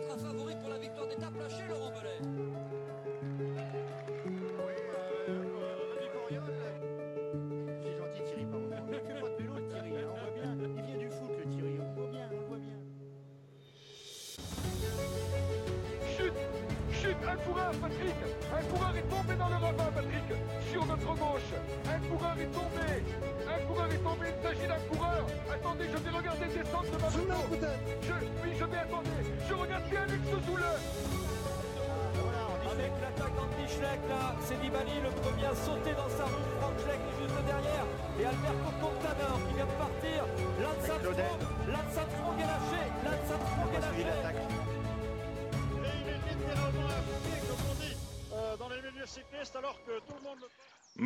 ultra favori pour la victoire d'étape lâchée, Laurent Belay. Dans le ravin, Patrick Sur notre gauche. Un coureur est tombé. Un coureur est tombé, il s'agit d'un coureur. Attendez, je vais regarder descendre de ma moto je, Oui, je vais attendre. Je regarde bien Alex Zoule Avec l'attaque d'Anti-Schleck, là, c'est Nibali le premier à sauter dans sa roue. Franck Schleck est juste derrière. Et Alberto Contador qui vient de partir. Lance Armstrong, Lance Armstrong est lâché. Lance Armstrong est lâché. Et il est littéralement dans les milieux cyclistes, alors que tout le monde le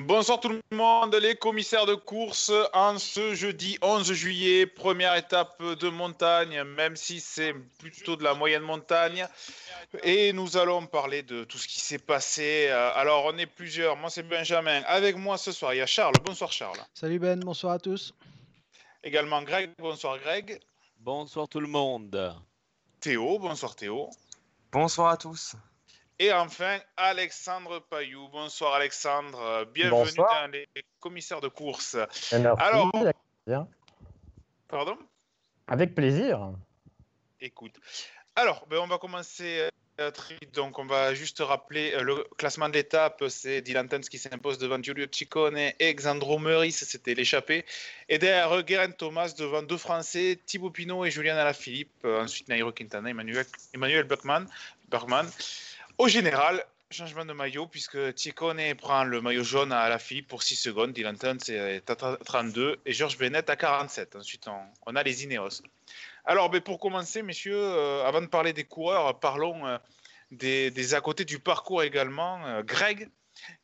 Bonsoir tout le monde, les commissaires de course en ce jeudi 11 juillet, première étape de montagne, même si c'est plutôt de la moyenne montagne. Et nous allons parler de tout ce qui s'est passé. Alors on est plusieurs, moi c'est Benjamin. Avec moi ce soir, il y a Charles. Bonsoir Charles. Salut Ben, bonsoir à tous. Également Greg. Bonsoir Greg. Bonsoir tout le monde. Théo. Bonsoir Théo. Bonsoir à tous. Et enfin Alexandre Payou. Bonsoir Alexandre. Euh, Bienvenue Bonsoir. dans les commissaires de course. Eh, Merci. Alors-. Pardon? Avec plaisir. Écoute. Alors, ben, on va commencer euh. Donc, on va juste rappeler euh, le classement d'étape. C'est Dylan Tens qui s'impose devant Giulio Ciccone et Xandro Meurice, c'était l'échappée. Et derrière, eux, Guerin Thomas devant deux Français, Thibaut Pinot et Julien Alaphilippe. Euh, ensuite, Nairo Quintana, Emmanuel, Emmanuel Bergman. Bergman. Au général, changement de maillot, puisque Ciccone prend le maillot jaune à Alaphilippe pour 6 secondes. Dylan Tens est à 32 et Georges Bennett à 47. Ensuite, on, a les Ineos. Alors, ben, pour commencer, messieurs, euh, avant de parler des coureurs, parlons euh, des, à côté du parcours également. Euh, Greg,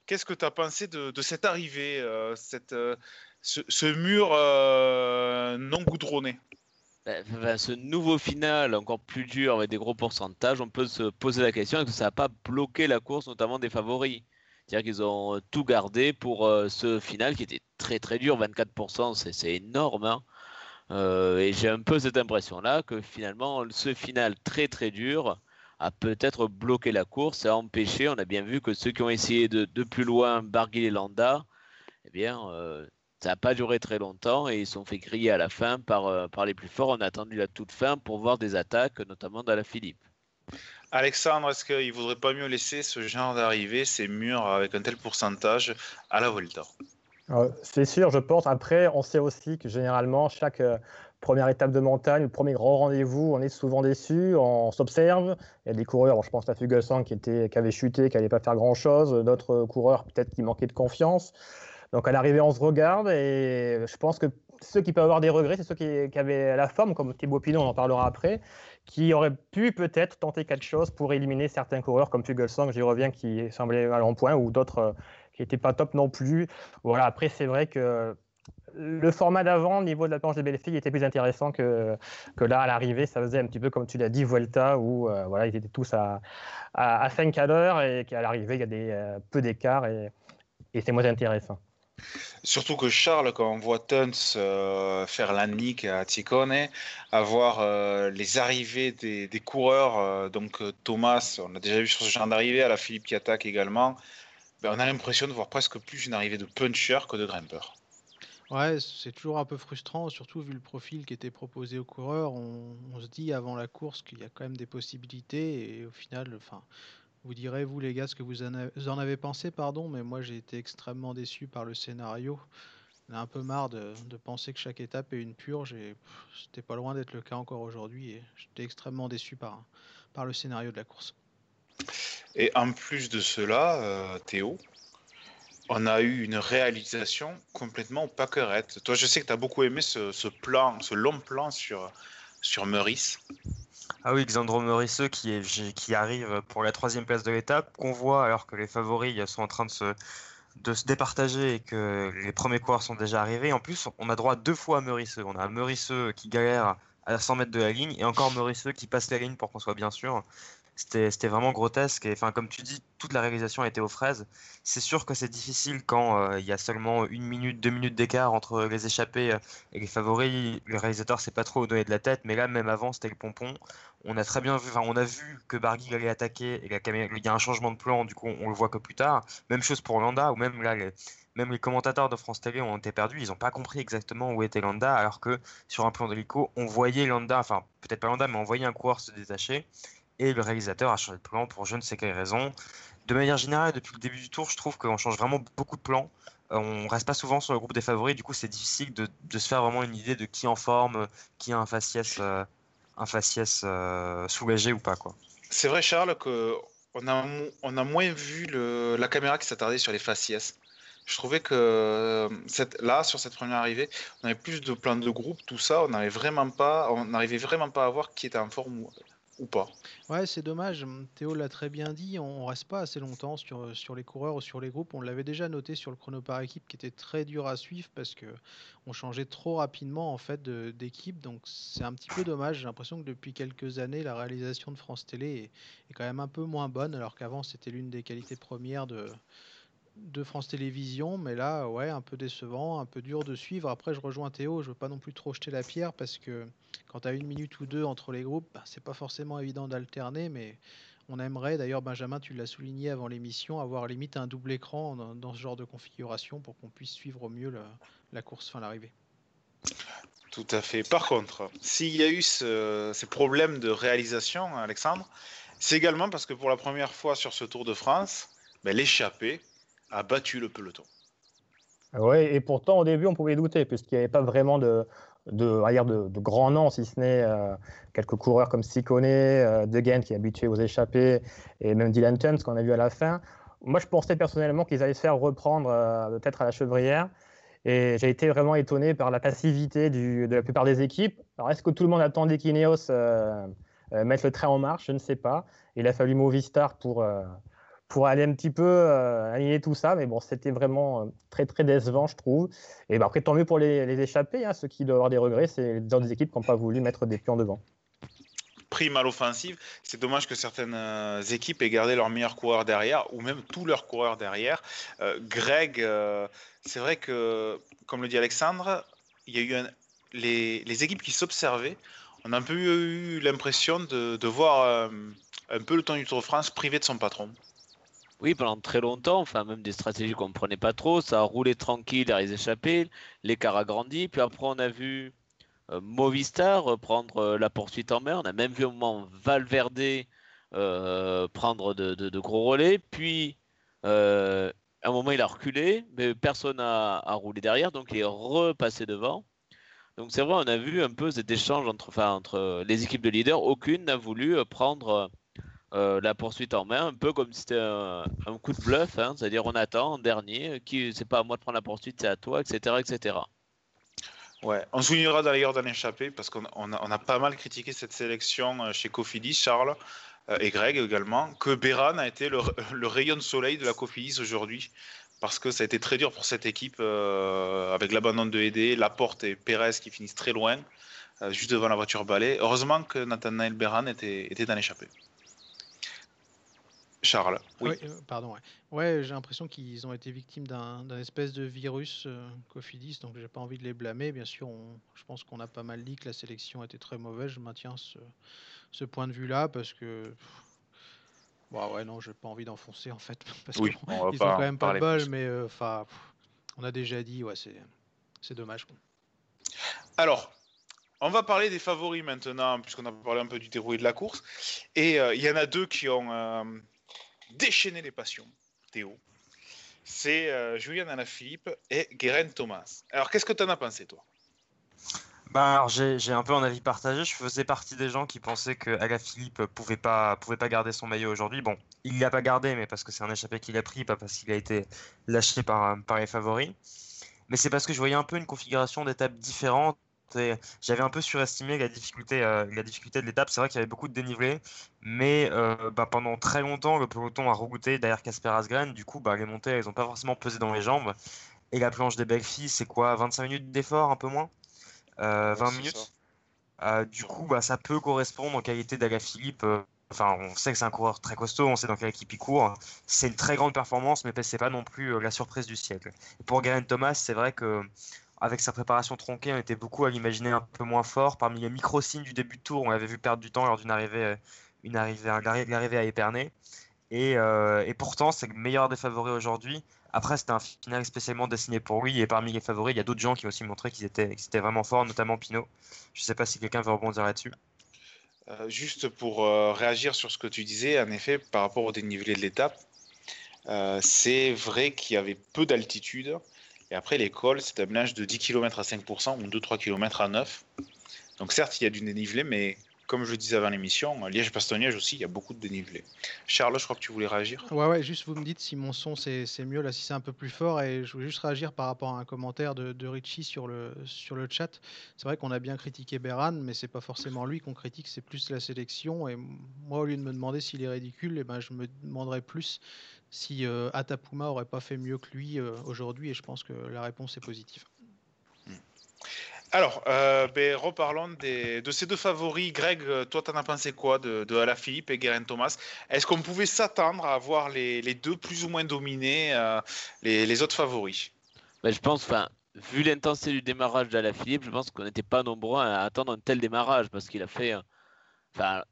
qu'est-ce que tu as pensé de, cette arrivée, euh, euh, ce, mur euh, non goudronné? Ce nouveau final encore plus dur avec des gros pourcentages, on peut se poser la question est-ce que ça n'a pas bloqué la course, notamment des favoris? C'est-à-dire qu'ils ont tout gardé pour euh, ce final qui était très très dur, 24%, c'est énorme. hein. Euh, et j'ai un peu cette impression-là que finalement ce final très très dur a peut-être bloqué la course, a empêché, on a bien vu que ceux qui ont essayé de, de plus loin Barguil et Landa, eh bien, euh, ça n'a pas duré très longtemps et ils se sont fait griller à la fin par, euh, par les plus forts. On a attendu la toute fin pour voir des attaques, notamment dans la Philippe. Alexandre, est-ce qu'il ne vaudrait pas mieux laisser ce genre d'arrivée, ces murs avec un tel pourcentage à la Volta? Euh, C'est sûr, je pense. Après, on sait aussi que généralement, chaque euh, première étape de montagne, le premier grand rendez-vous, on est souvent déçu, on s'observe. Il y a des coureurs, bon, je pense à Fuglsang qui, était, qui avait chuté, qui n'allait pas faire grand-chose, d'autres coureurs peut-être qui manquaient de confiance. Donc à l'arrivée, on se regarde et je pense que ceux qui peuvent avoir des regrets, c'est ceux qui, avaient la forme, comme Thibaut Pinot, on en parlera après, qui auraient pu peut-être tenter quelque chose pour éliminer certains coureurs comme Fuglsang, j'y reviens, qui semblait à en point, ou d'autres euh, qui n'étaient pas top non plus. Voilà, après, c'est vrai que le format d'avant, au niveau de la planche des belles filles, était plus intéressant que, que là, à l'arrivée, ça faisait un petit peu comme tu l'as dit, Vuelta, où euh, voilà, ils étaient tous à, à, à 5 à l'heure et qu'à l'arrivée, il y a des, euh, peu d'écart et, et c'est moins intéressant. Surtout que Charles, quand on voit Tuns euh, faire la nique à Ciccone, avoir euh, les arrivées des, coureurs, euh, donc euh, Thomas, on a déjà vu sur ce genre d'arrivée, à la Philippe qui attaque également, ben, on a l'impression de voir presque plus une arrivée de puncher que de grimpeur. Ouais, c'est toujours un peu frustrant, surtout vu le profil qui était proposé aux coureurs. On, on se dit avant la course qu'il y a quand même des possibilités et au final, enfin, vous direz vous les gars ce que vous en avez, pensé, pardon, mais moi j'ai été extrêmement déçu par le scénario. On a un peu marre de, penser que chaque étape est une purge et c'était pas loin d'être le cas encore aujourd'hui j'étais extrêmement déçu par, par le scénario de la course. Et en plus de cela, euh, Théo, on a eu une réalisation complètement pâquerette. Toi, je sais que tu as beaucoup aimé ce, ce plan, ce long plan sur, sur Meurice. Ah oui, Xandro Meurice qui, arrive pour la troisième place de l'étape, qu'on voit alors que les favoris sont en train de se, départager et que les premiers coureurs sont déjà arrivés. En plus, on a droit deux fois à Meurice. On a Meurice qui galère à 100 mètres de la ligne, et encore Morisseux qui passe la ligne pour qu'on soit bien sûr. C'était vraiment grotesque. Et enfin, comme tu dis, toute la réalisation a été aux fraises. C'est sûr que c'est difficile quand euh, il y a seulement une minute, deux minutes d'écart entre les échappés euh, et les favoris. Le réalisateur sait pas trop donner de la tête, mais là, même avant, c'était le pompon. On a très bien vu, enfin, on a vu que Barguil allait attaquer et la il y a un changement de plan, du coup, on le voit que plus tard. Même chose pour Landa, ou même là, les, même les commentateurs de France Télé ont été perdus, ils n'ont pas compris exactement où était Landa, alors que sur un plan d'hélico, on voyait Landa, enfin peut-être pas Landa, mais on voyait un coureur se détacher et le réalisateur a changé de plan pour je ne sais quelle raison. De manière générale, depuis le début du tour, je trouve qu'on change vraiment beaucoup de plans. Euh, on reste pas souvent sur le groupe des favoris, du coup c'est difficile de, se faire vraiment une idée de qui en forme, qui a un faciès, euh, un faciès euh, soulagé ou pas. C'est vrai Charles qu'on a, moins vu la caméra qui s'attardait sur les faciès. Je trouvais que cette, là, sur cette première arrivée, on avait plus de plans de groupe, tout ça, on n'arrivait vraiment pas, on n'arrivait vraiment pas à voir qui était en forme pas? Ouais, c'est dommage. Théo l'a très bien dit. On reste pas assez longtemps sur, sur les coureurs ou sur les groupes. On l'avait déjà noté sur le chrono par équipe qui était très dur à suivre parce que on changeait trop rapidement en fait d'équipe. Donc c'est un petit peu dommage. J'ai l'impression que depuis quelques années, la réalisation de France Télé est, est quand même un peu moins bonne alors qu'avant c'était l'une des qualités premières de, de France Télévisions, mais là, ouais, un peu décevant, un peu dur de suivre. Après, je rejoins Théo, je veux pas non plus trop jeter la pierre parce que quand tu as une minute ou deux entre les groupes, bah, c'est pas forcément évident d'alterner, mais on aimerait, d'ailleurs, Benjamin, tu l'as souligné avant l'émission, avoir limite un double écran dans, ce genre de configuration pour qu'on puisse suivre au mieux la, course fin l'arrivée. Tout à fait. Par contre, s'il y a eu ces problèmes de réalisation, Alexandre, c'est également parce que pour la première fois sur ce Tour de France, ben, l'échappée a battu le peloton. Oui, et pourtant au début on pouvait douter, puisqu'il n'y avait pas vraiment de, de, de, grands noms, si ce n'est euh, quelques coureurs comme Sikone, euh, De Gent qui est habitué aux échappées, et même Dylan Tums qu'on a vu à la fin. Moi je pensais personnellement qu'ils allaient se faire reprendre euh, peut-être à la chevrière, et j'ai été vraiment étonné par la passivité de la plupart des équipes. Alors est-ce que tout le monde attendait qu'Ineos mette le train en marche? Je ne sais pas. Il a fallu Movistar pour pour aller un petit peu euh, aligner tout ça. Mais bon, c'était vraiment euh, très, très décevant, je trouve. Et bah, après, tant mieux pour les, les échappés. Hein. Ceux qui doivent avoir des regrets, c'est les autres équipes qui n'ont pas voulu mettre des pions devant. Prime à l'offensive, c'est dommage que certaines euh, équipes aient gardé leurs meilleurs coureurs derrière, ou même tous leurs coureurs derrière. Greg, c'est vrai que, comme le dit Alexandre, il y a eu les, les, équipes qui s'observaient. On a un peu eu l'impression de, de voir un peu le temps du Tour de France privé de son patron. Oui, pendant très longtemps, enfin même des stratégies qu'on ne prenait pas trop, ça a roulé tranquille derrière les échappés, l'écart a grandi, puis après on a vu euh, Movistar reprendre euh, la poursuite en mer, on a même vu au moment Valverde euh, prendre de, gros relais, puis à un moment il a reculé, mais personne n'a roulé derrière, donc il est repassé devant. Donc c'est vrai, on a vu un peu cet échange entre, enfin, entre les équipes de leaders, aucune n'a voulu prendre euh, la poursuite en main, un peu comme si c'était un, coup de bluff, hein, c'est-à-dire on attend en dernier, qui c'est pas à moi de prendre la poursuite, c'est à toi, etc., etc. Ouais, on soulignera d'ailleurs dans l'échappée parce qu'on on a, pas mal critiqué cette sélection euh, chez Cofidis, Charles euh, et Greg également, que Béran a été le, rayon de soleil de la Cofidis aujourd'hui parce que ça a été très dur pour cette équipe avec l'abandon de Hédé, Laporte et Pérez qui finissent très loin, juste devant la voiture balai. Heureusement que Nathanael Béran était, était dans l'échappée. Charles. Oui. Euh, pardon. Ouais, j'ai l'impression qu'ils ont été victimes d'un espèce de virus euh, Cofidis, donc j'ai pas envie de les blâmer. Bien sûr, je pense qu'on a pas mal dit que la sélection était très mauvaise. Je maintiens ce, point de vue-là parce que. Bah ouais, non, j'ai pas envie d'enfoncer en fait. Parce oui, ils ont quand même pas de bol, mais euh, enfin, on a déjà dit, ouais, c'est dommage. Alors, on va parler des favoris maintenant, puisqu'on a parlé un peu du déroulé de la course. Et il y en a deux qui ont déchaîner les passions, Théo. C'est euh, Julien Alaphilippe et Guérin Thomas. Alors, qu'est-ce que tu en as pensé, toi? Bah j'ai un peu un avis partagé. Je faisais partie des gens qui pensaient que Alaphilippe pouvait pas pouvait pas garder son maillot aujourd'hui. Bon, il l'a pas gardé, mais parce que c'est un échappé qu'il a pris, pas parce qu'il a été lâché par, par les favoris. Mais c'est parce que je voyais un peu une configuration d'étapes différente j'avais un peu surestimé la difficulté, euh, la difficulté de l'étape. C'est vrai qu'il y avait beaucoup de dénivelé, mais euh, bah, pendant très longtemps, le peloton a regoûté derrière Casper Asgren. Du coup, bah, les montées, elles n'ont pas forcément pesé dans les jambes. Et la planche des belles filles, c'est quoi 25 minutes d'effort, un peu moins 20 euh, minutes? Du coup, bah, ça peut correspondre en qualité d'Alaphilippe. Philippe. Enfin, on sait que c'est un coureur très costaud, on sait dans quelle équipe il court. C'est une très grande performance, mais c'est pas non plus la surprise du siècle. pour Garen Thomas, c'est vrai que avec sa préparation tronquée, on était beaucoup à l'imaginer un peu moins fort. Parmi les micro-signes du début de tour, on l'avait vu perdre du temps lors d'une arrivée, une arrivée, l'arrivée à Épernay. Et, et pourtant, c'est le meilleur des favoris aujourd'hui. Après, c'était un final spécialement dessiné pour lui. Et parmi les favoris, il y a d'autres gens qui ont aussi montré qu'ils étaient, étaient, vraiment forts, notamment Pinot. Je ne sais pas si quelqu'un veut rebondir là-dessus. Euh, juste pour euh, réagir sur ce que tu disais, en effet, par rapport au dénivelé de l'étape, euh, c'est vrai qu'il y avait peu d'altitude. Et après, l'école, c'est un mélange de 10 km à 5% ou 2-3 km à 9. Donc certes, il y a du dénivelé, mais comme je le disais avant l'émission, Liège-Bastogne-Liège aussi, il y a beaucoup de dénivelé. Charles, je crois que tu voulais réagir. Ouais, ouais, juste vous me dites si mon son c'est mieux là, si c'est un peu plus fort. Et je voulais juste réagir par rapport à un commentaire de, de Richie sur le, sur le chat. C'est vrai qu'on a bien critiqué Beran, mais c'est pas forcément lui qu'on critique, c'est plus la sélection. Et moi, au lieu de me demander s'il est ridicule, eh ben, je me demanderais plus si euh, Atapuma aurait pas fait mieux que lui euh, aujourd'hui. Et je pense que la réponse est positive. Alors, euh, ben, reparlons de ces deux favoris. Greg, euh, toi, t'en as pensé quoi de, de Alaphilippe et Guerin Thomas? Est-ce qu'on pouvait s'attendre à voir les, deux plus ou moins dominer euh, les, autres favoris? Ben, Je pense, enfin, vu l'intensité du démarrage d'Alaphilippe, je pense qu'on n'était pas nombreux à attendre un tel démarrage parce qu'il a fait,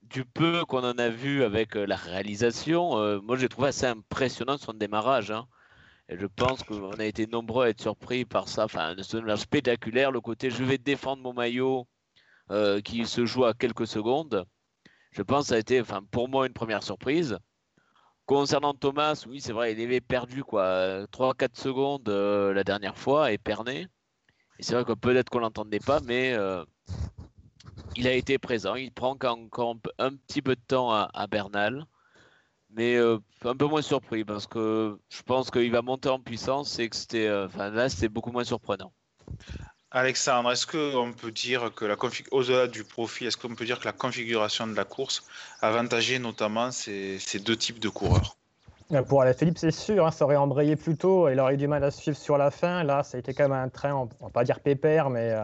du peu qu'on en a vu avec la réalisation, moi j'ai trouvé assez impressionnant son démarrage. Hein. Et je pense qu'on a été nombreux à être surpris par ça. Enfin, de spectaculaire, le côté je vais défendre mon maillot euh, qui se joue à quelques secondes. Je pense que ça a été, enfin, pour moi, une première surprise. Concernant Thomas, oui, c'est vrai, il avait perdu quoi, 3-4 secondes euh, la dernière fois, éperné. Et c'est vrai que peut-être qu'on l'entendait pas, mais euh, il a été présent. Il prend encore un petit peu de temps à Bernal mais euh, un peu moins surpris parce que je pense qu'il va monter en puissance et que c'était, euh, enfin là c'était beaucoup moins surprenant. Alexandre, est-ce qu'on peut dire que la au-delà du profil, est-ce qu'on peut dire que la configuration de la course avantageait notamment ces, ces deux types de coureurs? Euh, pour Philippe, c'est sûr, hein, ça aurait embrayé plus tôt, il aurait eu du mal à suivre sur la fin. Là, ça a été quand même un train, on va pas dire pépère, mais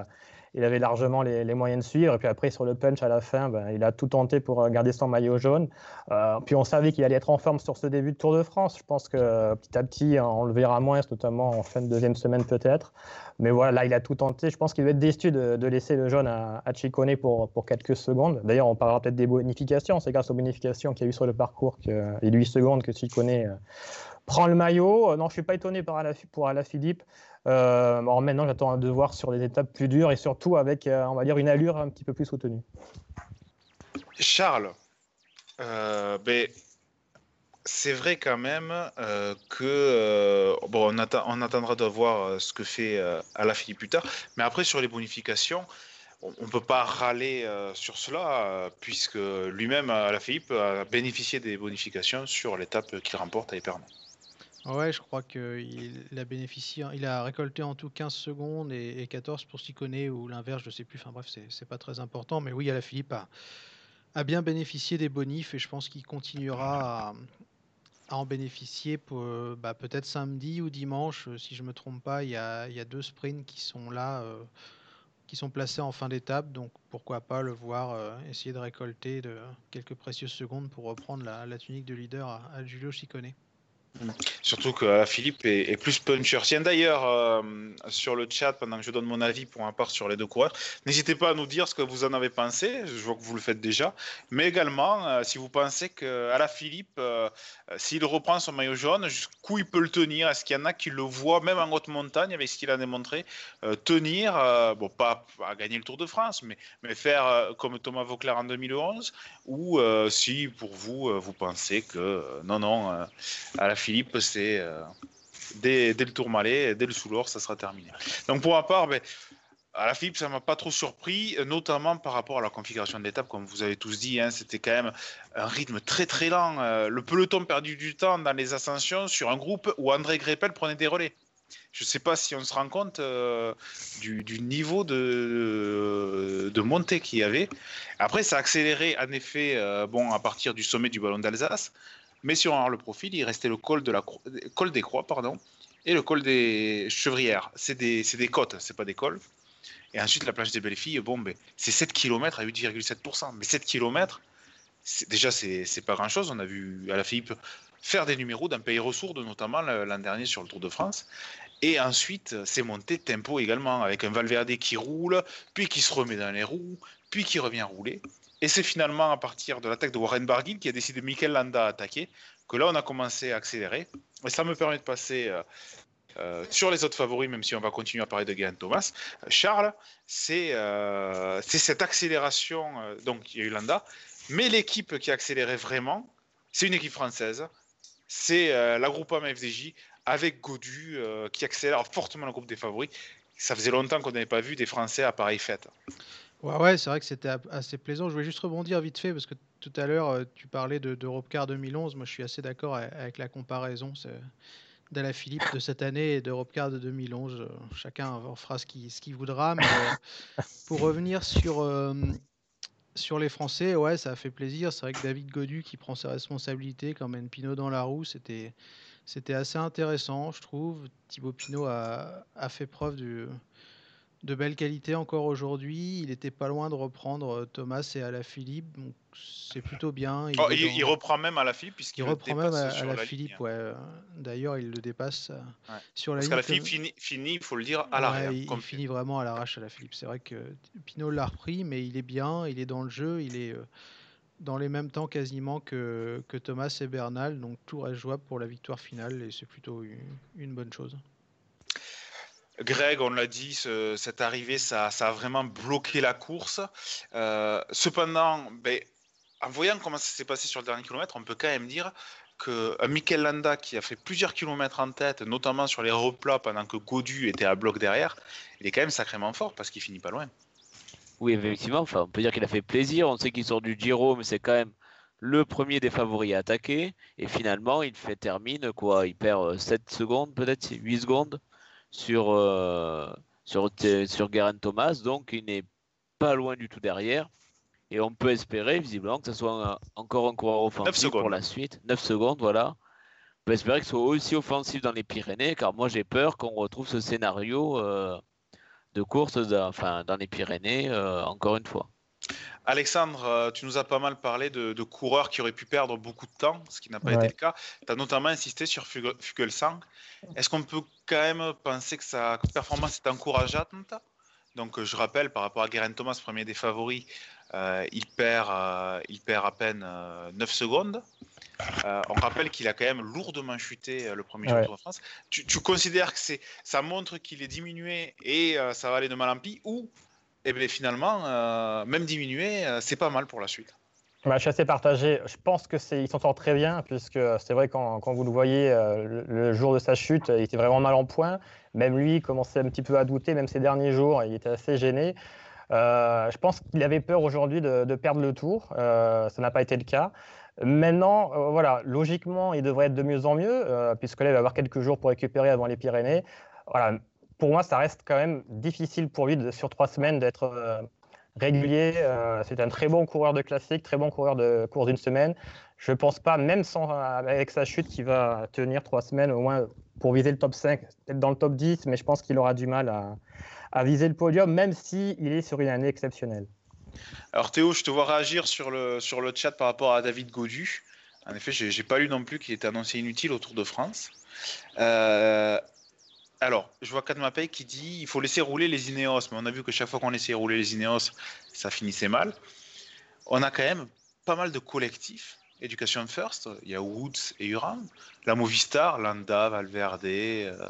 il avait largement les, moyens de suivre. Et puis après, sur le punch à la fin, ben, il a tout tenté pour euh, garder son maillot jaune. Euh, puis on savait qu'il allait être en forme sur ce début de Tour de France. Je pense que petit à petit, on le verra moins, notamment en fin de deuxième semaine peut-être. Mais voilà, là, il a tout tenté. Je pense qu'il va être déçu de, laisser le jaune à, à pour, quelques secondes. D'ailleurs, on parlera peut-être des bonifications. C'est grâce aux bonifications qu'il y a eu sur le parcours que, et 8 secondes que Ciccone euh, prend le maillot. Non, je ne suis pas étonné par pour Alaphilippe. Euh, maintenant, j'attends un devoir sur les étapes plus dures et surtout avec, euh, on va dire, une allure un petit peu plus soutenue. Charles, euh, ben, c'est vrai quand même euh, que bon, on, attendra de voir ce que fait Alaphilippe plus tard, mais après sur les bonifications, on ne peut pas râler sur cela puisque lui-même Alaphilippe a bénéficié des bonifications sur l'étape qu'il remporte à Épernay. Ouais, je crois qu'il a bénéficié, il a récolté en tout 15 secondes et, 14 pour connaît ou l'inverse, je sais plus. Enfin bref, c'est pas très important. Mais oui, Philippe a, a bien bénéficié des bonifs et je pense qu'il continuera à, en bénéficier pour bah, peut-être samedi ou dimanche. Si je me trompe pas, il y a, deux sprints qui sont là, euh, qui sont placés en fin d'étape. Donc pourquoi pas le voir euh, essayer de récolter quelques précieuses secondes pour reprendre la, la tunique de leader à, à Giulio Ciccone. Surtout que Philippe est, plus puncher. Tiens d'ailleurs, euh, sur le chat, pendant que je donne mon avis pour un part sur les deux coureurs, n'hésitez pas à nous dire ce que vous en avez pensé. Je vois que vous le faites déjà. Mais également, euh, si vous pensez que Philippe, euh, s'il reprend son maillot jaune, jusqu'où il peut le tenir? Est-ce qu'il y en a qui le voient, même en haute montagne, avec ce qu'il a démontré, tenir, bon, pas à gagner le Tour de France, mais, mais faire comme Thomas Vauclair en 2011 Ou si, pour vous, vous pensez que non, non, à Philippe, c'est euh, dès, le tour malais, dès le sous ça sera terminé. Donc pour ma part, ben, à la Philippe, ça m'a pas trop surpris, notamment par rapport à la configuration de l'étape, comme vous avez tous dit, hein, c'était quand même un rythme très très lent. Euh, le peloton perdu du temps dans les ascensions sur un groupe où André Greppel prenait des relais. Je ne sais pas si on se rend compte euh, du, niveau de, de montée qu'il y avait. Après, ça a accéléré en effet bon, à partir du sommet du ballon d'Alsace. Mais si on regarde le profil, il restait le col, des Croix pardon, et le col des Chevrières. C'est des, des côtes, c'est pas des cols. Et ensuite, la planche des belles filles, bon, ben, c'est 7 km à 8,7%. Mais 7 km, déjà, c'est pas grand-chose. On a vu à la Philippe faire des numéros d'un pays ressource, notamment l'an dernier sur le Tour de France. Et ensuite, c'est monté tempo également, avec un Valverde qui roule, puis qui se remet dans les roues, puis qui revient rouler. Et c'est finalement à partir de l'attaque de Warren Barguil qui a décidé Mikel Landa à attaquer, que là on a commencé à accélérer. Et ça me permet de passer euh, euh, sur les autres favoris, même si on va continuer à parler de Geraint Thomas. Euh, Charles, c'est cette accélération, donc il y a eu Landa, mais l'équipe qui a accéléré vraiment, c'est une équipe française. C'est la Groupama FDJ avec Godu qui accélère fortement le groupe des favoris. Ça faisait longtemps qu'on n'avait pas vu des Français à pareille fête. Ouais, ouais, c'est vrai que c'était assez plaisant. Je voulais juste rebondir vite fait parce que tout à l'heure, euh, tu parlais de d'Europecar 2011. Moi, je suis assez d'accord avec la comparaison d'Ala Philippe de cette année et d'Europecar de 2011. Euh, chacun en fera ce qu'il voudra. Mais euh, pour revenir sur, sur les Français, ouais, ça a fait plaisir. C'est vrai que David Godu qui prend ses responsabilités comme un Pinot dans la roue, c'était c'était assez intéressant, je trouve. Thibaut Pinot a, a fait preuve du de belle qualité encore aujourd'hui. Il était pas loin de reprendre euh, Thomas et Alaphilippe, donc c'est plutôt bien. Il, oh, il, reprend même Alaphilippe puisqu'il reprend même à, la Philippe, ouais. D'ailleurs, il le dépasse euh, sur la Parce ligne. Parce finit, finit, il faut le dire, à l'arrière. il, finit vraiment à l'arrache à la Philippe. C'est vrai que Pinot l'a repris, mais il est bien, il est dans le jeu, il est euh, dans les mêmes temps quasiment que, que Thomas et Bernal, donc tout reste jouable pour la victoire finale et c'est plutôt une bonne chose. Greg, on l'a dit, cette arrivée, ça, a vraiment bloqué la course. Euh, cependant, ben, en voyant comment ça s'est passé sur le dernier kilomètre, on peut quand même dire que Mikel Landa, qui a fait plusieurs kilomètres en tête, notamment sur les replats pendant que Godu était à bloc derrière, il est quand même sacrément fort parce qu'il finit pas loin. Oui, effectivement, enfin, on peut dire qu'il a fait plaisir. On sait qu'il sort du Giro, mais c'est quand même le premier des favoris à attaquer. Et finalement, il fait termine quoi Il perd 7 euh, secondes, peut-être 8 secondes sur, euh, sur, sur Thomas, donc il n'est pas loin du tout derrière. Et on peut espérer, visiblement, que ce soit encore un coureur offensif pour la suite. 9 secondes, voilà. On peut espérer qu'il soit aussi offensif dans les Pyrénées, car moi j'ai peur qu'on retrouve ce scénario euh, de course dans, enfin, dans les Pyrénées, euh, encore une fois. Alexandre, euh, tu nous as pas mal parlé de, coureurs qui auraient pu perdre beaucoup de temps, ce qui n'a pas été le cas. Tu as notamment insisté sur Fugelsang. Est-ce qu'on peut quand même penser que sa performance est encourageante? Donc, je rappelle, par rapport à Geraint Thomas, premier des favoris, euh, il, perd, euh, il perd à peine 9 secondes. on rappelle qu'il a quand même lourdement chuté le premier jour de France. Tu, tu, considères que ça montre qu'il est diminué et ça va aller de mal en pis ou et bien finalement, euh, même diminuer, euh, c'est pas mal pour la suite. Bah, je suis assez partagé. Je pense qu'il s'en sort très bien, puisque c'est vrai, quand, quand, vous le voyez, euh, le, jour de sa chute, il était vraiment mal en point. Même lui commençait un petit peu à douter, même ces derniers jours, il était assez gêné. je pense qu'il avait peur aujourd'hui de, perdre le tour. ça n'a pas été le cas. Maintenant, voilà, logiquement, il devrait être de mieux en mieux, puisque là, il va avoir quelques jours pour récupérer avant les Pyrénées. Voilà, pour moi, ça reste quand même difficile pour lui sur trois semaines d'être euh, régulier. Euh, c'est un très bon coureur de classique, très bon coureur de course d'une semaine. Je ne pense pas, même sans, avec sa chute, qu'il va tenir trois semaines au moins pour viser le top 5, peut-être dans le top 10, mais je pense qu'il aura du mal à, viser le podium, même s'il il est sur une année exceptionnelle. Alors Théo, je te vois réagir sur le, sur le chat par rapport à David Godu. En effet, je n'ai pas lu non plus qu'il était annoncé inutile au Tour de France. Euh, alors, je vois Kadmapay qui dit il faut laisser rouler les Ineos, mais on a vu que chaque fois qu'on laissait rouler les Ineos, ça finissait mal. On a quand même pas mal de collectifs. Education First, il y a Woods et Uran, la Movistar, Landa, Valverde, euh,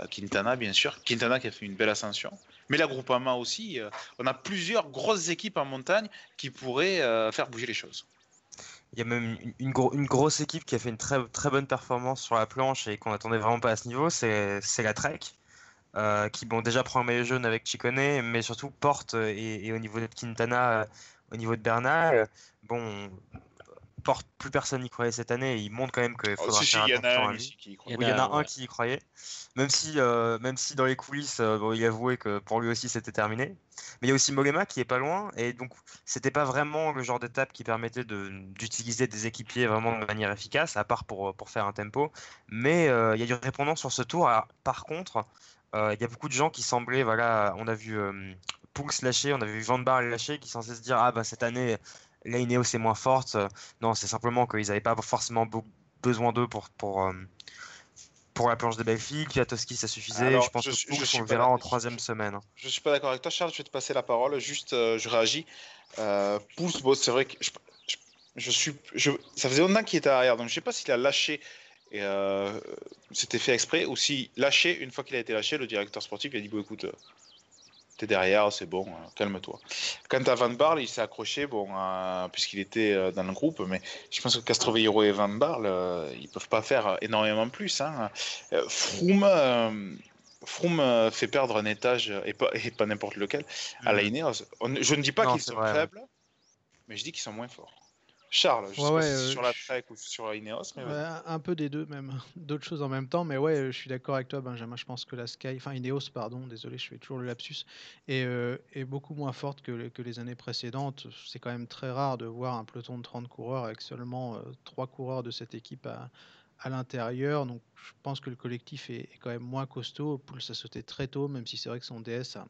euh, Quintana bien sûr, Quintana qui a fait une belle ascension, mais la Groupama aussi. Euh, on a plusieurs grosses équipes en montagne qui pourraient faire bouger les choses. Il y a même une, grosse équipe qui a fait une très, très bonne performance sur la planche et qu'on n'attendait vraiment pas à ce niveau, c'est la Trek. Euh, qui bon déjà prend un maillot jaune avec Chicone, mais surtout porte et, au niveau de Quintana, euh, au niveau de Bernal, bon porte plus personne n'y croyait cette année. il montre quand même qu'il faudra faire attention à lui. Il y en a un qui y croyait. Même si, euh, même si dans les coulisses, euh, il avouait que pour lui aussi c'était terminé. Mais il y a aussi Mogema qui est pas loin. Et donc, c'était pas vraiment le genre d'étape qui permettait d'utiliser des équipiers vraiment de manière efficace, à part pour, pour faire un tempo. Mais euh, il y a du répondant sur ce tour. par contre, euh, il y a beaucoup de gens qui semblaient, voilà, on a vu euh, Pulse lâcher, on a vu Van Barle lâcher, qui censés se dire, ah bah cette année, la Ineos est moins forte. Non, c'est simplement qu'ils n'avaient pas forcément be- besoin d'eux pour, pour, euh, pour la planche des Belfi. Kwiatkowski, ça suffisait. Alors, je pense je que je suis on le verra en troisième semaine. Je suis pas d'accord avec toi, Charles. Je vais te passer la parole. Juste, euh, je réagis. Euh, bon, c'est vrai que je, je- je suis, je, ça faisait longtemps qu'il était arrière, donc je sais pas s'il a lâché et euh, c'était fait exprès ou si lâché une fois qu'il a été lâché, le directeur sportif lui a dit bon écoute, euh, t'es derrière, c'est bon, euh, calme-toi. Quant à Van Barle, il s'est accroché, bon, euh, puisqu'il était euh, dans le groupe, mais je pense que Castroveiro et Van Barle, euh, ils peuvent pas faire énormément plus. Hein. Froome, Froome fait perdre un étage et pas, et pas n'importe lequel à la Ineos. On- je ne dis pas Mm. Qu'ils sont vrai, ouais. faibles, mais je dis qu'ils sont moins forts. Charles, je Ouais, sais pas ouais, si euh, sur la Trek ou sur Ineos, mais Ouais, vas-y. un- peu des deux même, d'autres choses en même temps, mais ouais, je suis d'accord avec toi, Benjamin. Je pense que la Sky, enfin Ineos, pardon, désolé, je fais toujours le lapsus, est, euh, est beaucoup moins forte que, les- que les années précédentes. C'est quand même très rare de voir un peloton de 30 coureurs avec seulement euh, trois coureurs de cette équipe à, à l'intérieur. Donc je pense que le collectif est, est quand même moins costaud. Pouls a sauté très tôt, même si c'est vrai que son DS a-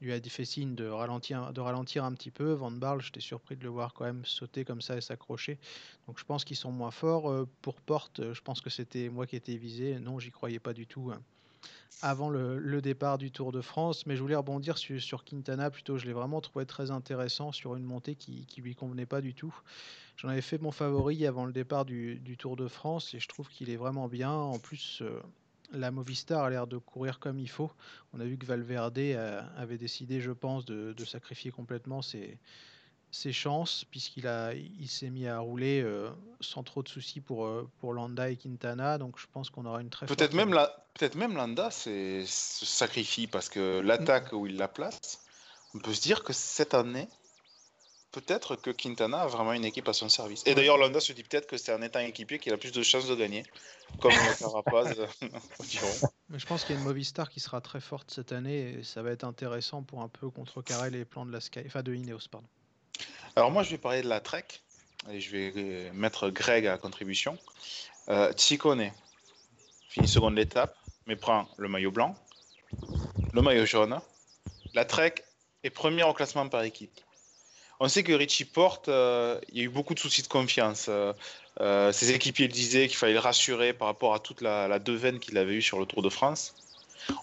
lui a fait signe de ralentir, de ralentir un petit peu. Van Barle, j'étais surpris de le voir quand même sauter comme ça et s'accrocher. Donc je pense qu'ils sont moins forts. Euh, pour Porte, je pense que c'était moi qui étais visé. Non, j'y croyais pas du tout hein, avant le, départ du Tour de France. Mais je voulais rebondir sur, Quintana plutôt. Je l'ai vraiment trouvé très intéressant sur une montée qui, qui lui convenait pas du tout. J'en avais fait mon favori avant le départ du, du Tour de France et je trouve qu'il est vraiment bien. En plus, euh, la Movistar a l'air de courir comme il faut. On a vu que Valverde a- avait décidé, je pense, de, de sacrifier complètement ses, ses chances puisqu'il a, il s'est mis à rouler euh, sans trop de soucis pour, euh, pour Landa et Quintana. Donc je pense qu'on aura une très Peut-être forte- même, la, peut-être même Landa c'est- se sacrifie parce que l'attaque où il la place, on peut se dire que cette année, peut-être que Quintana a vraiment une équipe à son service. Et d'ailleurs, Landa se dit peut-être que c'est en étant équipier qu'il a plus de chances de gagner, comme le Carapaz euh, je pense qu'il y a une Movistar qui sera très forte cette année et ça va être intéressant pour un peu contrecarrer les plans de la Sky, enfin de Ineos, pardon. Alors moi, je vais parler de la Trek et je vais euh, mettre Greg à contribution. Euh, finit seconde l'étape, mais prend le maillot blanc, le maillot jaune. La Trek est première au classement par équipe. On sait que Richie Porte, euh, il y a eu beaucoup de soucis de confiance. Euh, euh, ses équipiers le disaient qu'il fallait le rassurer par rapport à toute la, la devenne qu'il avait eue sur le Tour de France.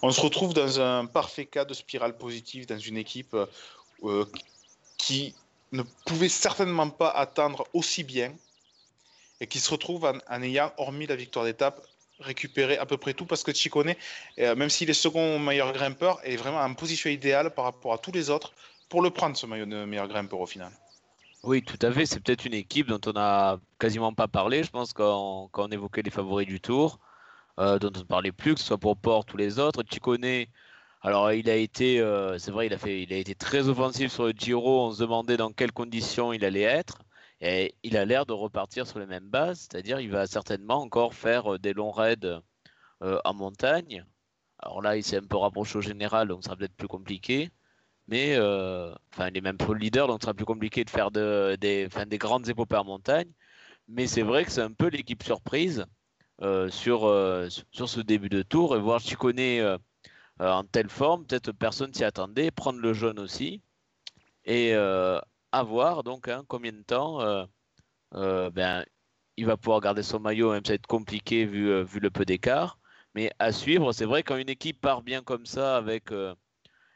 On se retrouve dans un parfait cas de spirale positive dans une équipe qui ne pouvait certainement pas attendre aussi bien et qui se retrouve en, en ayant, hormis la victoire d'étape, récupéré à peu près tout parce que Chicone, euh, même s'il est second meilleur grimpeur, est vraiment en position idéale par rapport à tous les autres pour le prendre ce maillot de meilleur grimpeur au final. Oui, tout à fait. C'est peut-être une équipe dont on n'a quasiment pas parlé, je pense, quand, on évoquait les favoris du tour, euh, dont on ne parlait plus, que ce soit pour Porte ou les autres. Chicone, alors il a été, euh, c'est vrai, il a, fait, il a été très offensif sur le Giro. On se demandait dans quelles conditions il allait être. Et il a l'air de repartir sur les mêmes bases, c'est-à-dire il va certainement encore faire euh, des longs raids en montagne. Alors là, il s'est un peu rapproché au général, donc ça sera peut-être plus compliqué. Mais euh, enfin, il est même pro leader, donc ce sera plus compliqué de faire de, des, des grandes épopées en montagne. Mais c'est vrai que c'est un peu l'équipe surprise euh, sur, euh, sur ce début de tour. Et voir Chicone euh, en telle forme, peut-être personne s'y attendait. Prendre le jaune aussi. Et à voir donc hein, combien de temps ben, il va pouvoir garder son maillot, même ça va être compliqué vu, vu le peu d'écart. Mais à suivre, c'est vrai quand une équipe part bien comme ça avec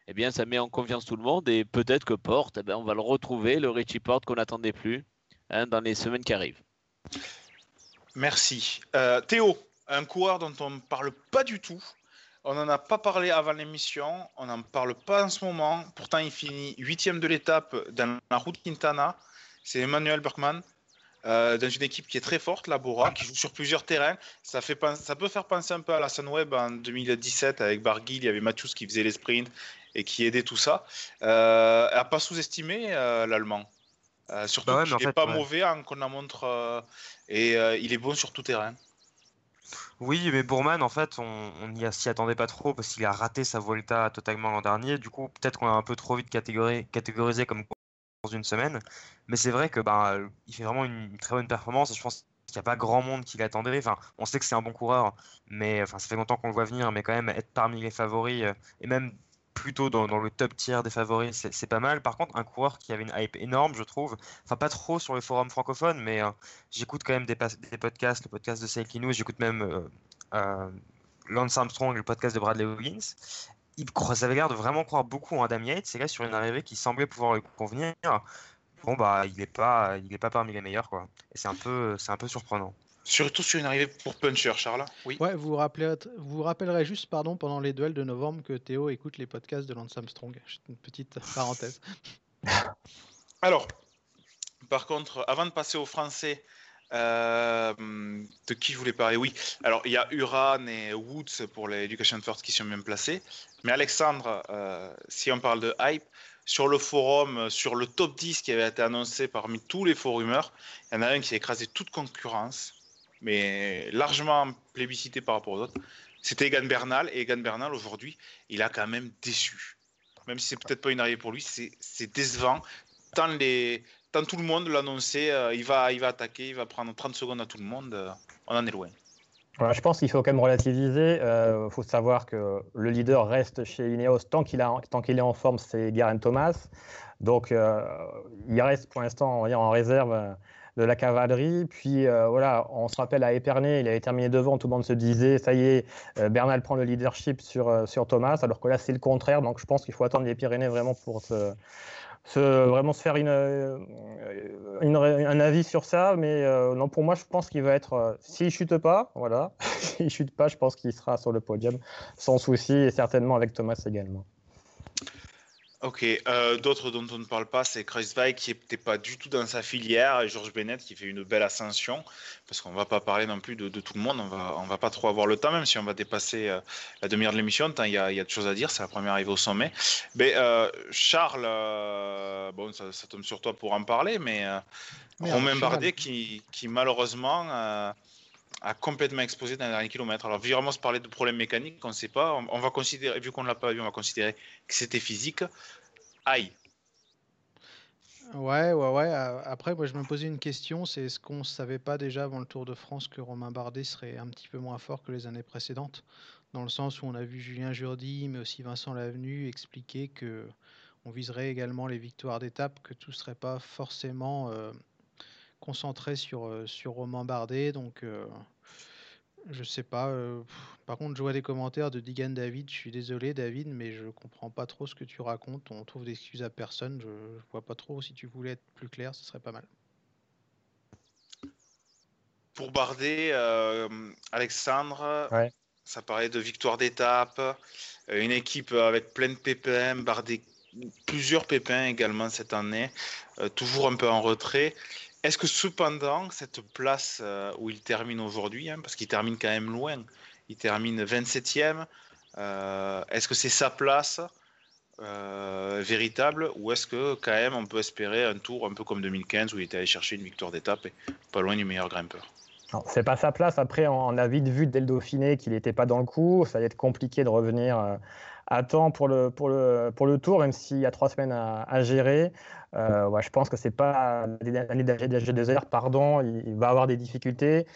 eh bien, ça met en confiance tout le monde et peut-être que Porte, eh ben, on va le retrouver, le Richie Porte qu'on n'attendait plus hein, dans les semaines qui arrivent. Merci. Euh, Théo, un coureur dont on ne parle pas du tout. On n'en a pas parlé avant l'émission, on n'en parle pas en ce moment. Pourtant, il finit huitième de l'étape dans la route Quintana. C'est Emmanuel Berkman, euh, dans une équipe qui est très forte, la Bora, qui joue sur plusieurs terrains. Ça, fait, ça peut faire penser un peu à la Sunweb en 2017 avec Barguil. Il y avait Mathius qui faisait les sprints et qui aidait tout ça. Euh, à pas sous-estimer euh, l'Allemand. Euh, surtout Bah ouais, qu'il en n'est fait, pas ouais. mauvais en montre euh, et euh, il est bon sur tout terrain. Oui, mais Bourman, en fait, on n'y s'y attendait pas trop parce qu'il a raté sa Volta totalement l'an dernier. Du coup, peut-être qu'on a un peu trop vite catégori- catégorisé comme dans une semaine. Mais c'est vrai que bah, il fait vraiment une, très bonne performance et je pense qu'il n'y a pas grand monde qui l'attendait. Enfin, on sait que c'est un bon coureur, mais enfin, ça fait longtemps qu'on le voit venir, mais quand même être parmi les favoris euh, et même plutôt dans, le top tiers des favoris, c'est c'est pas mal. Par contre, un coureur qui avait une hype énorme, je trouve. Enfin, pas trop sur les forums francophones, mais euh, j'écoute quand même des, podcasts, le podcast de Sail News, j'écoute même euh, euh, Lance Armstrong le podcast de Bradley Wiggins. Il ça avait l'air de vraiment croire beaucoup en Adam Yates, et là, sur une arrivée qui semblait pouvoir lui convenir, bon, bah, il est pas, pas parmi les meilleurs, quoi. Et c'est un c'est un peu surprenant. Surtout sur une arrivée pour puncher, Charles. Oui. Ouais, vous vous, rappelez, vous vous rappellerez juste, pardon, pendant les duels de novembre, que Théo écoute les podcasts de Lance Armstrong. Une petite parenthèse. Alors, par contre, avant de passer aux Français, euh, de qui je voulais parler? Oui, alors il y a Uran et Woods pour les Education First qui sont bien placés. Mais Alexandre, euh, si on parle de hype, sur le forum, sur le top 10 qui avait été annoncé parmi tous les faux rumeurs, il y en a un qui a écrasé toute concurrence, mais largement plébiscité par rapport aux autres. C'était Egan Bernal. Et Egan Bernal, aujourd'hui, il a quand même déçu. Même si c'est peut-être pas une arrivée pour lui, c'est décevant. Tant, les, tout le monde l'annonçait, euh, il, va, il va attaquer, il va prendre 30 secondes à tout le monde. euh, on en est loin. Voilà, je pense qu'il faut quand même relativiser. Il faut savoir que le leader reste chez Ineos tant qu'il est en forme, c'est Garen Thomas. Donc, euh, il reste pour l'instant en réserve euh, de la cavalerie. Puis euh, voilà, on se rappelle à Épernay, il avait terminé devant, tout le monde se disait ça y est, euh, Bernal prend le leadership sur, euh, sur Thomas, alors que là c'est le contraire. Donc, je pense qu'il faut attendre les Pyrénées vraiment pour se, vraiment se faire une, un avis sur ça. Mais non, pour moi, je pense qu'il va être. S'il chute pas, voilà. S'il chute pas, je pense qu'il sera sur le podium sans souci et certainement avec Thomas également. Ok, euh, d'autres dont on ne parle pas, c'est Kreuzweig qui n'était pas du tout dans sa filière et Georges Bennett qui fait une belle ascension. Parce qu'on ne va pas parler non plus de, de tout le monde, on va, on va pas trop avoir le temps, même si on va dépasser euh, la demi-heure de l'émission, tant il y a, il y a de choses à dire, c'est la première arrivée au sommet. Mais euh, Charles, bon, ça, ça tombe sur toi pour en parler, mais Merde, Romain. Bardet qui, qui malheureusement a complètement explosé dans les derniers kilomètres. Alors, vraiment se parler de problèmes mécaniques, on ne sait pas. On, on va considérer, vu qu'on ne l'a pas vu, on va considérer que c'était physique. Aïe. Ouais, ouais, ouais. Après, moi, je me posais une question, c'est est-ce qu'on ne savait pas déjà avant le Tour de France que Romain Bardet serait un petit peu moins fort que les années précédentes? Dans le sens où on a vu Julien Jourdi, mais aussi Vincent Lavenu expliquer que on viserait également les victoires d'étape, que tout ne serait pas forcément euh, concentré sur, euh, sur Romain Bardet. Donc, euh, je sais pas. euh, pff, par contre, je vois des commentaires de Digan David. Je suis désolé, David, mais je comprends pas trop ce que tu racontes. On trouve d'excuses à personne. Je, je vois pas trop. Si tu voulais être plus clair, ce serait pas mal. Pour Bardet, euh, Alexandre, Ouais. ça parlait de victoire d'étape, euh, une équipe avec plein de pépins, Bardet, plusieurs pépins également cette année, euh, toujours un peu en retrait. Est-ce que cependant, cette place euh, où il termine aujourd'hui, hein, parce qu'il termine quand même loin, il termine 27e, euh, est-ce que c'est sa place euh, véritable ou est-ce que quand même on peut espérer un tour un peu comme 2015 où il était allé chercher une victoire d'étape et pas loin du meilleur grimpeur? C'est pas sa place. Après, on a vite vu dès le Dauphiné qu'il n'était pas dans le coup. Ça allait être compliqué de revenir à temps pour le, pour le, pour le tour, même s'il y a trois semaines à, à gérer. Euh, ouais, je pense que c'est pas l'année d'AG2R, pardon. Il, il va avoir des difficultés.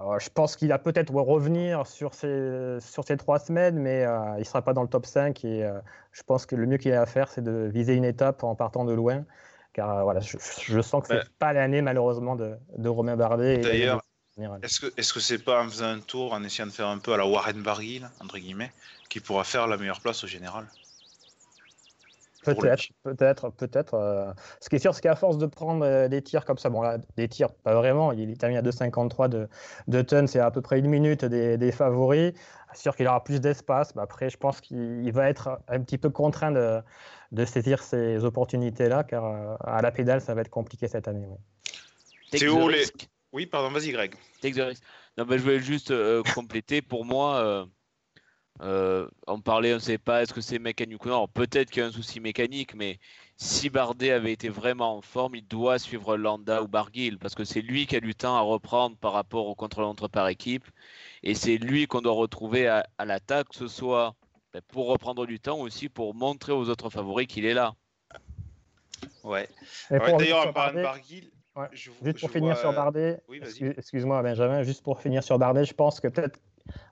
Euh, je pense qu'il va peut-être revenir sur ces, sur ces trois semaines, mais euh, il ne sera pas dans le top 5. Et je pense que le mieux qu'il a à faire, c'est de viser une étape en partant de loin. Car voilà, je, je sens que ce n'est pas l'année, malheureusement, de, de Romain Bardet. et D'ailleurs, général. Est-ce que est-ce que c'est pas en faisant un tour, en essayant de faire un peu à la Warren Barguil, entre guillemets, qui pourra faire la meilleure place au général? Peut-être, peut-être, peut-être. euh, Ce qui est sûr, c'est qu'à force de prendre euh, des tirs comme ça, bon là, des tirs, pas vraiment, il termine à 2,53 de, de tonnes, c'est à peu près une minute des, des favoris. C'est sûr qu'il aura plus d'espace, mais après, je pense qu'il il va être un petit peu contraint de, de saisir ces opportunités-là, car euh, à la pédale, ça va être compliqué cette année. oui. Théo, les-. Oui, pardon, vas-y Greg. Take the risk. Non, mais je voulais juste euh, compléter. Pour moi, euh, euh, on parlait, on ne sait pas est-ce que c'est mécanique ou non. Alors, Peut-être qu'il y a un souci mécanique, mais si Bardet avait été vraiment en forme, il doit suivre Landa ou Barguil parce que c'est lui qui a du temps à reprendre par rapport au contre-montre par équipe. Et c'est lui qu'on doit retrouver à, à l'attaque, que ce soit ben, pour reprendre du temps ou aussi pour montrer aux autres favoris qu'il est là. Ouais. D'ailleurs, en parlant de Barguil, Ouais. je- Juste je pour finir vois, sur Bardet, oui, excuse-moi Benjamin, juste pour finir sur Bardet, je pense que peut-être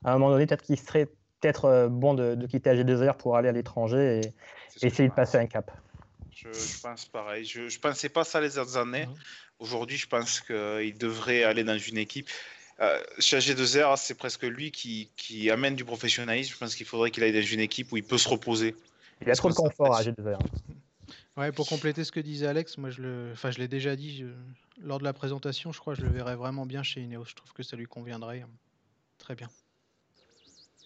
à un moment donné, peut-être qu'il serait peut-être euh, bon de, de quitter AG2R pour aller à l'étranger et essayer de passer un cap. Je, je pense pareil. Je ne pensais pas ça les autres années. Mhm. Aujourd'hui, je pense qu'il devrait aller dans une équipe. Euh, chez AG2R, c'est presque lui qui, qui amène du professionnalisme. Je pense qu'il faudrait qu'il aille dans une équipe où il peut se reposer. Il y a trop de confort à fait- AG2R. Ouais, pour compléter ce que disait Alex, moi je le, enfin je l'ai déjà dit lors de la présentation, je crois que je le verrais vraiment bien chez Ineos. Je trouve que ça lui conviendrait euh, très bien.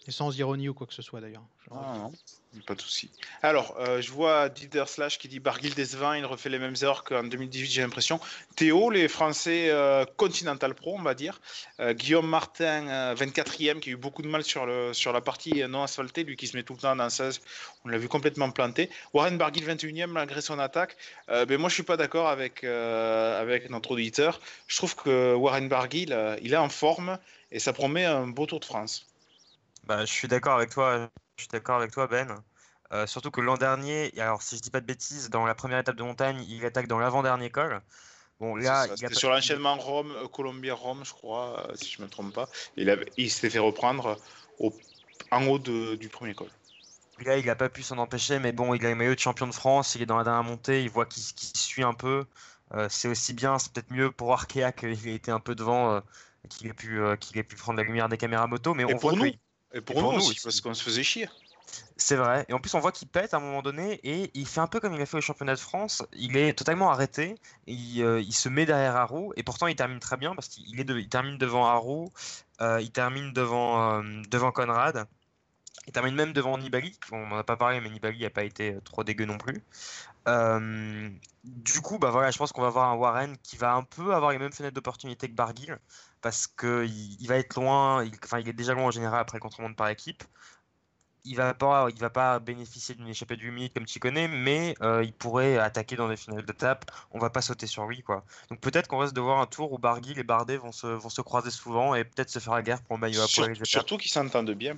Et sans ironie ou quoi que ce soit d'ailleurs. Ah, non, pas de souci. Alors, euh, je vois Dider Slash qui dit Barguil décevant, il refait les mêmes erreurs qu'en 2018, j'ai l'impression. Théo, les Français euh, Continental Pro, on va dire. Euh, Guillaume Martin, euh, 24e, qui a eu beaucoup de mal sur, le, sur la partie non asphaltée, lui qui se met tout le temps dans 16. On l'a vu complètement planté. Warren Barguil, 21e, malgré son attaque. Euh, ben, moi, je suis pas d'accord avec, avec notre auditeur. Je trouve que Warren Barguil, il est en forme et ça promet un beau Tour de France. Bah, je suis d'accord avec toi, je suis d'accord avec toi, Ben. Euh, surtout que l'an dernier, alors si je dis pas de bêtises, dans la première étape de montagne, il attaque dans l'avant-dernier col. Bon, là, ça, il a sur l'enchaînement Rome, euh, Colombie-Rome, je crois, euh, si je ne me trompe pas. Il, avait- il s'était fait reprendre au- en haut de- du premier col. Là, il a pas pu s'en empêcher, mais bon, il a le maillot de champion de France, il est dans la dernière montée, il voit qu'il suit un peu. Euh, c'est aussi bien, c'est peut-être mieux pour Arkea qu'il ait été un peu devant, euh, qu'il ait pu, ait pu prendre la lumière des caméras moto, mais Et on pour voit nous, et pour, et pour nous, nous aussi, parce qu'on se faisait chier. c'est vrai. Et en plus, on voit qu'il pète à un moment donné et il fait un peu comme il a fait au championnat de France. Il est totalement arrêté. Il, euh, il se met derrière Haro et pourtant il termine très bien parce qu'il de- termine devant Haro, euh, il termine devant, euh, devant Conrad. Il termine même devant Nibali. On n'en a pas parlé, mais Nibali n'a pas été trop dégueu non plus. Euh, du coup, bah voilà, je pense qu'on va avoir un Warren qui va un peu avoir les mêmes fenêtres d'opportunité que Barguil parce qu'il il va être loin. il- enfin, il est déjà loin en général après le contre-montre par équipe il va pas, il va pas bénéficier d'une échappée de 8 minutes comme tu connais, mais euh, il pourrait attaquer dans des finales d'étape. On va pas sauter sur lui, quoi. Donc peut-être qu'on risque de voir un tour où Barguil et Bardet vont se, vont se croiser souvent et peut-être se faire la guerre pour le maillot à poil. surtout qu'ils s'entendent bien.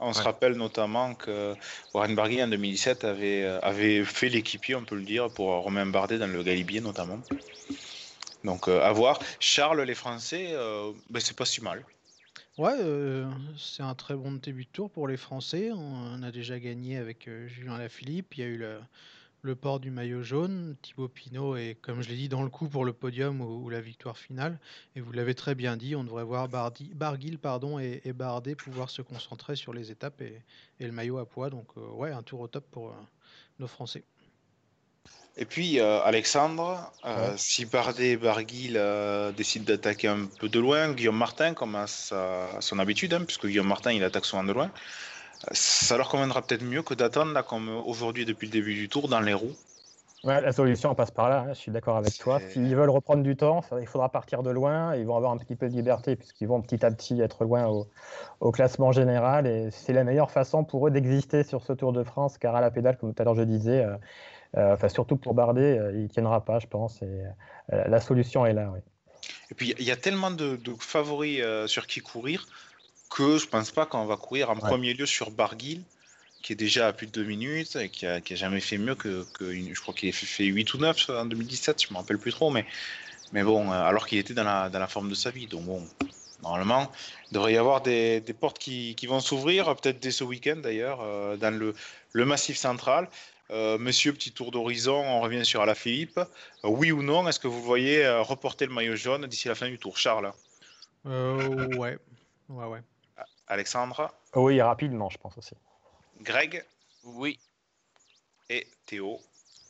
On se rappelle notamment que Warren Barguil en 2017 avait, euh, avait fait l'équipier, on peut le dire, pour Romain Bardet dans le Galibier notamment. Donc euh, à voir. Charles, les Français, euh, ben, c'est pas si mal. Ouais, euh, c'est un très bon début de tour pour les Français. On a déjà gagné avec euh, Julien Lafilippe. Il y a eu le, le port du maillot jaune. Thibaut Pinot est, comme je l'ai dit, dans le coup pour le podium ou, ou la victoire finale. Et vous l'avez très bien dit, on devrait voir Bardi, Barguil pardon, et, et Bardet pouvoir se concentrer sur les étapes et, et le maillot à poids. Donc, euh, ouais, un tour au top pour euh, nos Français. Et puis euh, Alexandre, euh, Ouais. si Bardet et Barguil euh, décident d'attaquer un peu de loin, Guillaume Martin, comme à, sa- à son habitude, hein, puisque Guillaume Martin il attaque souvent de loin, euh, ça leur conviendra peut-être mieux que d'attendre, là, comme aujourd'hui depuis le début du tour, dans les roues. Ouais, la solution passe par là, hein, je suis d'accord avec toi. S'ils veulent reprendre du temps, ça- il faudra partir de loin. Ils vont avoir un petit peu de liberté puisqu'ils vont petit à petit être loin au, au classement général. Et c'est la meilleure façon pour eux d'exister sur ce Tour de France, car à la pédale, comme tout à l'heure je disais, euh, euh, enfin, surtout pour Bardet, euh, il ne tiendra pas, je pense. Et la solution est là. Oui. Et puis il y a tellement de, de favoris sur qui courir que je pense pas qu'on va courir en Ouais. premier lieu sur Barguil, qui est déjà à plus de 2 minutes et qui a, qui a jamais fait mieux que, que une- je crois qu'il a fait, fait 8 ou 9 en 2017, je me rappelle plus trop, mais, mais bon, euh, alors qu'il était dans la, dans la forme de sa vie. Donc bon, normalement, il devrait y avoir des, des portes qui, qui vont s'ouvrir, peut-être dès ce week-end d'ailleurs, euh, dans le, le massif central. Euh, monsieur, petit tour d'horizon, on revient sur Alaphilippe. Euh, oui ou non, est-ce que vous voyez euh, reporter le maillot jaune d'ici la fin du tour? Charles Euh, ouais, ouais, ouais. Alexandre, Oui, rapidement, je pense aussi. Greg Oui. et Théo.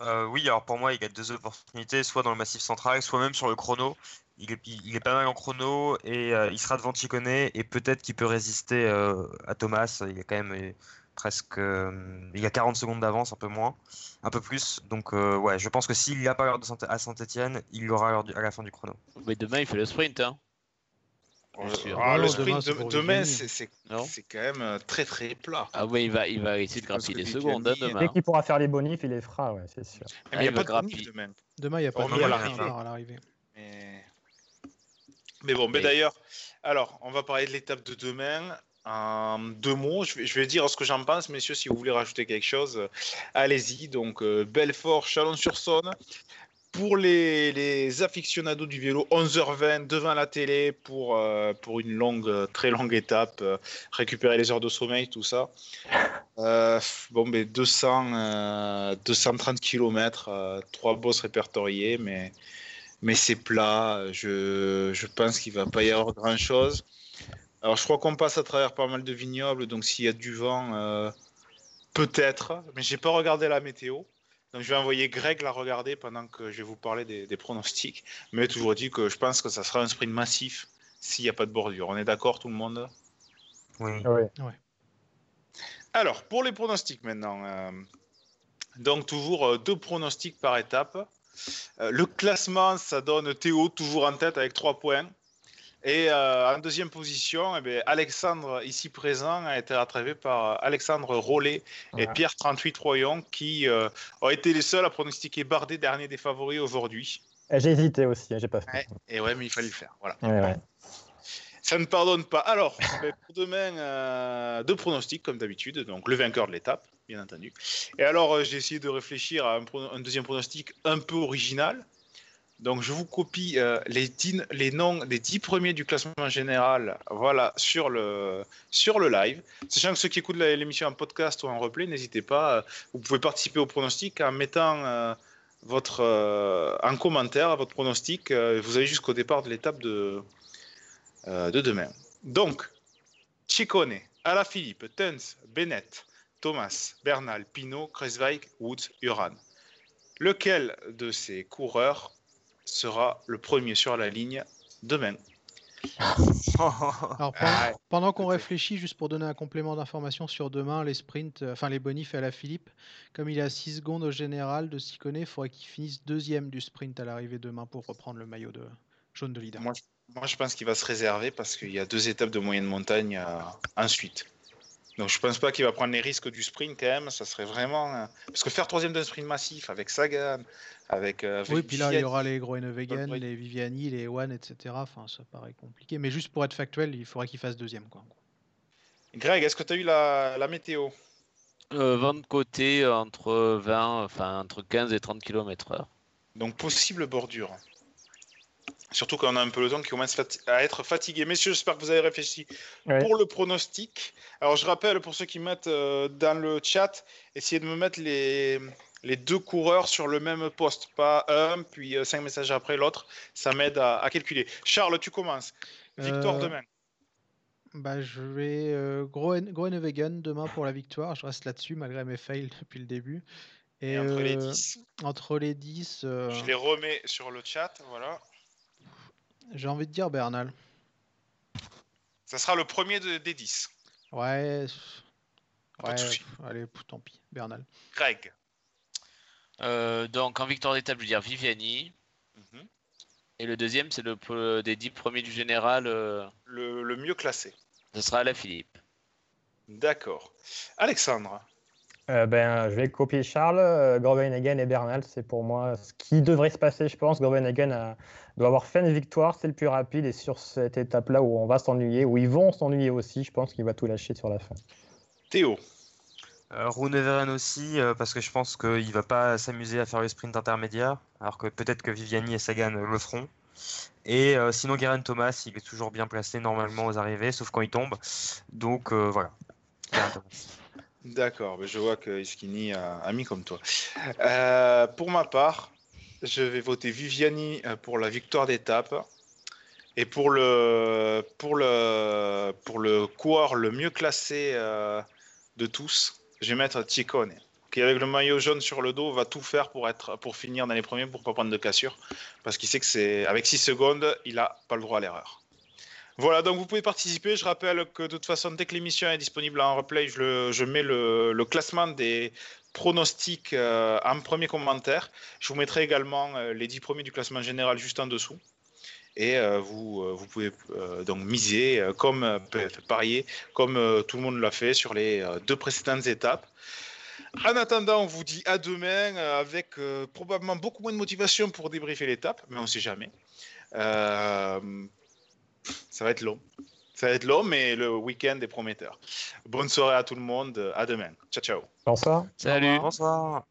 Euh, oui, alors pour moi, il a deux opportunités, soit dans le massif central, soit même sur le chrono. Il est, il est pas mal en chrono et euh, il sera devant Chicone et peut-être qu'il peut résister euh, à Thomas. Il est quand même euh, presque. euh, il a 40 secondes d'avance, un peu moins, un peu plus. Donc, euh, ouais, je pense que s'il n'a pas l'heure à Saint-Etienne, il l'aura à la fin du chrono. Mais demain, il fait le sprint. Hein. Sûr. Ah, Non, le sprint de- demain, c'est quand même euh, très très plat. Ah ouais, il va, il va essayer de grappiller des secondes hein, demain. Dès qu'il pourra faire les bonifs, il les fera, ouais, c'est sûr. Mais Ah, il n'y a pas de grappiller. bonif demain. Demain, il n'y a pas de Hormis à l'arrivée. à l'arrivée. Mais... mais bon, mais Mais- d'ailleurs, alors, on va parler de l'étape de demain. En deux mots, je vais, je vais dire ce que j'en pense, messieurs, si vous voulez rajouter quelque chose, euh, allez-y. Donc, euh, Belfort, Chalon-sur-Saône, pour les, les aficionados du vélo, 11h20 devant la télé pour, euh, pour une longue, très longue étape, euh, récupérer les heures de sommeil, tout ça. Euh, bon, mais 200, euh, 230 km, trois bosses répertoriées, mais, mais c'est plat. Je, je pense qu'il va pas y avoir grand-chose. Alors, je crois qu'on passe à travers pas mal de vignobles, donc s'il y a du vent, peut-être, mais j'ai pas regardé la météo. Donc, je vais envoyer Greg la regarder pendant que je vais vous parler des, des pronostics. Mais toujours dit que je pense que ça sera un sprint massif s'il n'y a pas de bordure. On est d'accord, tout le monde? Oui. Oui. Alors, pour les pronostics maintenant. euh, donc, toujours euh, deux pronostics par étape. Euh, le classement, ça donne Théo toujours en tête avec 3 points. Et euh, en deuxième position, eh bien, Alexandre, ici présent, a été rattrapé par Alexandre Rollet et. Pierre 38 Royon, qui euh, ont été les seuls à pronostiquer Bardet dernier des favoris aujourd'hui. Et J'ai hésité aussi, hein, j'ai pas fait. Ouais, et ouais, mais il fallait le faire. Voilà. Ouais. Ça ne pardonne pas. Alors, ben, pour demain, euh, deux pronostics comme d'habitude. Donc, le vainqueur de l'étape, bien entendu. Et alors, euh, j'ai essayé de réfléchir à un, pro- un deuxième pronostic un peu original. Donc, je vous copie euh, les, noms des dix premiers du classement général voilà, sur, le, sur le live. Sachant que ceux qui écoutent l'émission en podcast ou en replay, n'hésitez pas. euh, Vous pouvez participer au pronostic en mettant euh, votre, en commentaire votre pronostic. vous avez jusqu'au départ de l'étape de, de demain. Donc, Ciccone, Alaphilippe, Tens, Bennett, Thomas, Bernal, Pinot, Kreswijk, Woods, Uran. Lequel de ces coureurs sera le premier sur la ligne demain Alors, pendant, Ah, pendant qu'on réfléchit, juste pour donner un complément d'information sur demain, les sprints, euh, enfin les bonifs à la Philippe, comme il est à 6 secondes au général de Ciccone, il faudrait qu'il finisse deuxième du sprint à l'arrivée demain pour reprendre le maillot de jaune de leader. Moi, je- moi, je pense qu'il va se réserver parce qu'il y a deux étapes de moyenne montagne euh, ensuite. Donc, je pense pas qu'il va prendre les risques du sprint quand même. Ça serait vraiment. euh, Parce que faire troisième d'un sprint massif avec Sagan, avec. euh, avec Oui, puis là, il y aura les Groenewegen, les Viviani, les One, etc. Enfin, ça paraît compliqué. Mais juste pour être factuel, il faudrait qu'il fasse deuxième. Quoi. Greg, est-ce que tu as eu la, la météo? Euh, vent de côté entre 20, enfin entre 15 et 30 km/h. Donc, possible bordure. Surtout qu'on a un peloton qui commence à être fatigué. Messieurs, j'espère que vous avez réfléchi Ouais. pour le pronostic. Alors, je rappelle pour ceux qui mettent euh, dans le chat, essayez de me mettre les, les deux coureurs sur le même poste. Pas un, puis euh, cinq messages après l'autre. Ça m'aide à, à calculer. Charles, tu commences. Victoire Euh, demain. Bah, je vais euh, Groen- Groenewegen demain pour la victoire. Je reste là-dessus malgré mes fails depuis le début. Et entre les euh, 10, entre les 10, euh, je les remets sur le chat. Voilà. j'ai envie de dire Bernal. Ça sera le premier de- des 10. Ouais. Pas de Ouais, allez, tant pis. Bernal. Greg. Euh, donc en victoire d'étape, je veux dire Viviani. Mhm. Et le deuxième, c'est le des 10 premiers du général, euh, Le, le mieux classé. ce sera la Philippe. D'accord. Alexandre. Euh, ben, je vais copier Charles. Euh, Groenewegen et Bernal, c'est pour moi ce qui devrait se passer, je pense. Groenewegen a- doit avoir fait une victoire, c'est le plus rapide. Et sur cette étape-là où on va s'ennuyer, où ils vont s'ennuyer aussi, je pense qu'il va tout lâcher sur la fin. Théo. Euh, Rouneveren aussi, euh, parce que je pense qu'il va pas s'amuser à faire le sprint intermédiaire, alors que peut-être que Viviani et Sagan le feront. Et euh, sinon, Guerin Thomas, il est toujours bien placé normalement aux arrivées, sauf quand il tombe. Donc voilà. D'accord, je vois que Iskini a, mis comme toi. Pour ma part, je vais voter Viviani pour la victoire d'étape. Et pour le, pour le, pour le coureur le mieux classé de tous, je vais mettre Ciccone, qui avec le maillot jaune sur le dos va tout faire pour, être, pour finir dans les premiers, pour pas prendre de cassure. Parce qu'il sait que c'est avec 6 secondes, il n'a pas le droit à l'erreur. Voilà, donc vous pouvez participer. Je rappelle que de toute façon, dès que l'émission est disponible en replay, je, le- je mets le, le classement des pronostics euh, en premier commentaire. Je vous mettrai également euh, les 10 premiers du classement général juste en dessous. Et euh, vous, euh, vous pouvez euh, donc miser, euh, comme euh, parier, comme euh, tout le monde l'a fait sur les euh, deux précédentes étapes. En attendant, on vous dit à demain euh, avec euh, probablement beaucoup moins de motivation pour débriefer l'étape, mais on ne sait jamais. Euh, ça va être long. Ça va être long, mais le week-end est prometteur. Bonne soirée à tout le monde. À demain. Ciao, ciao. Bonsoir. Salut Bonsoir.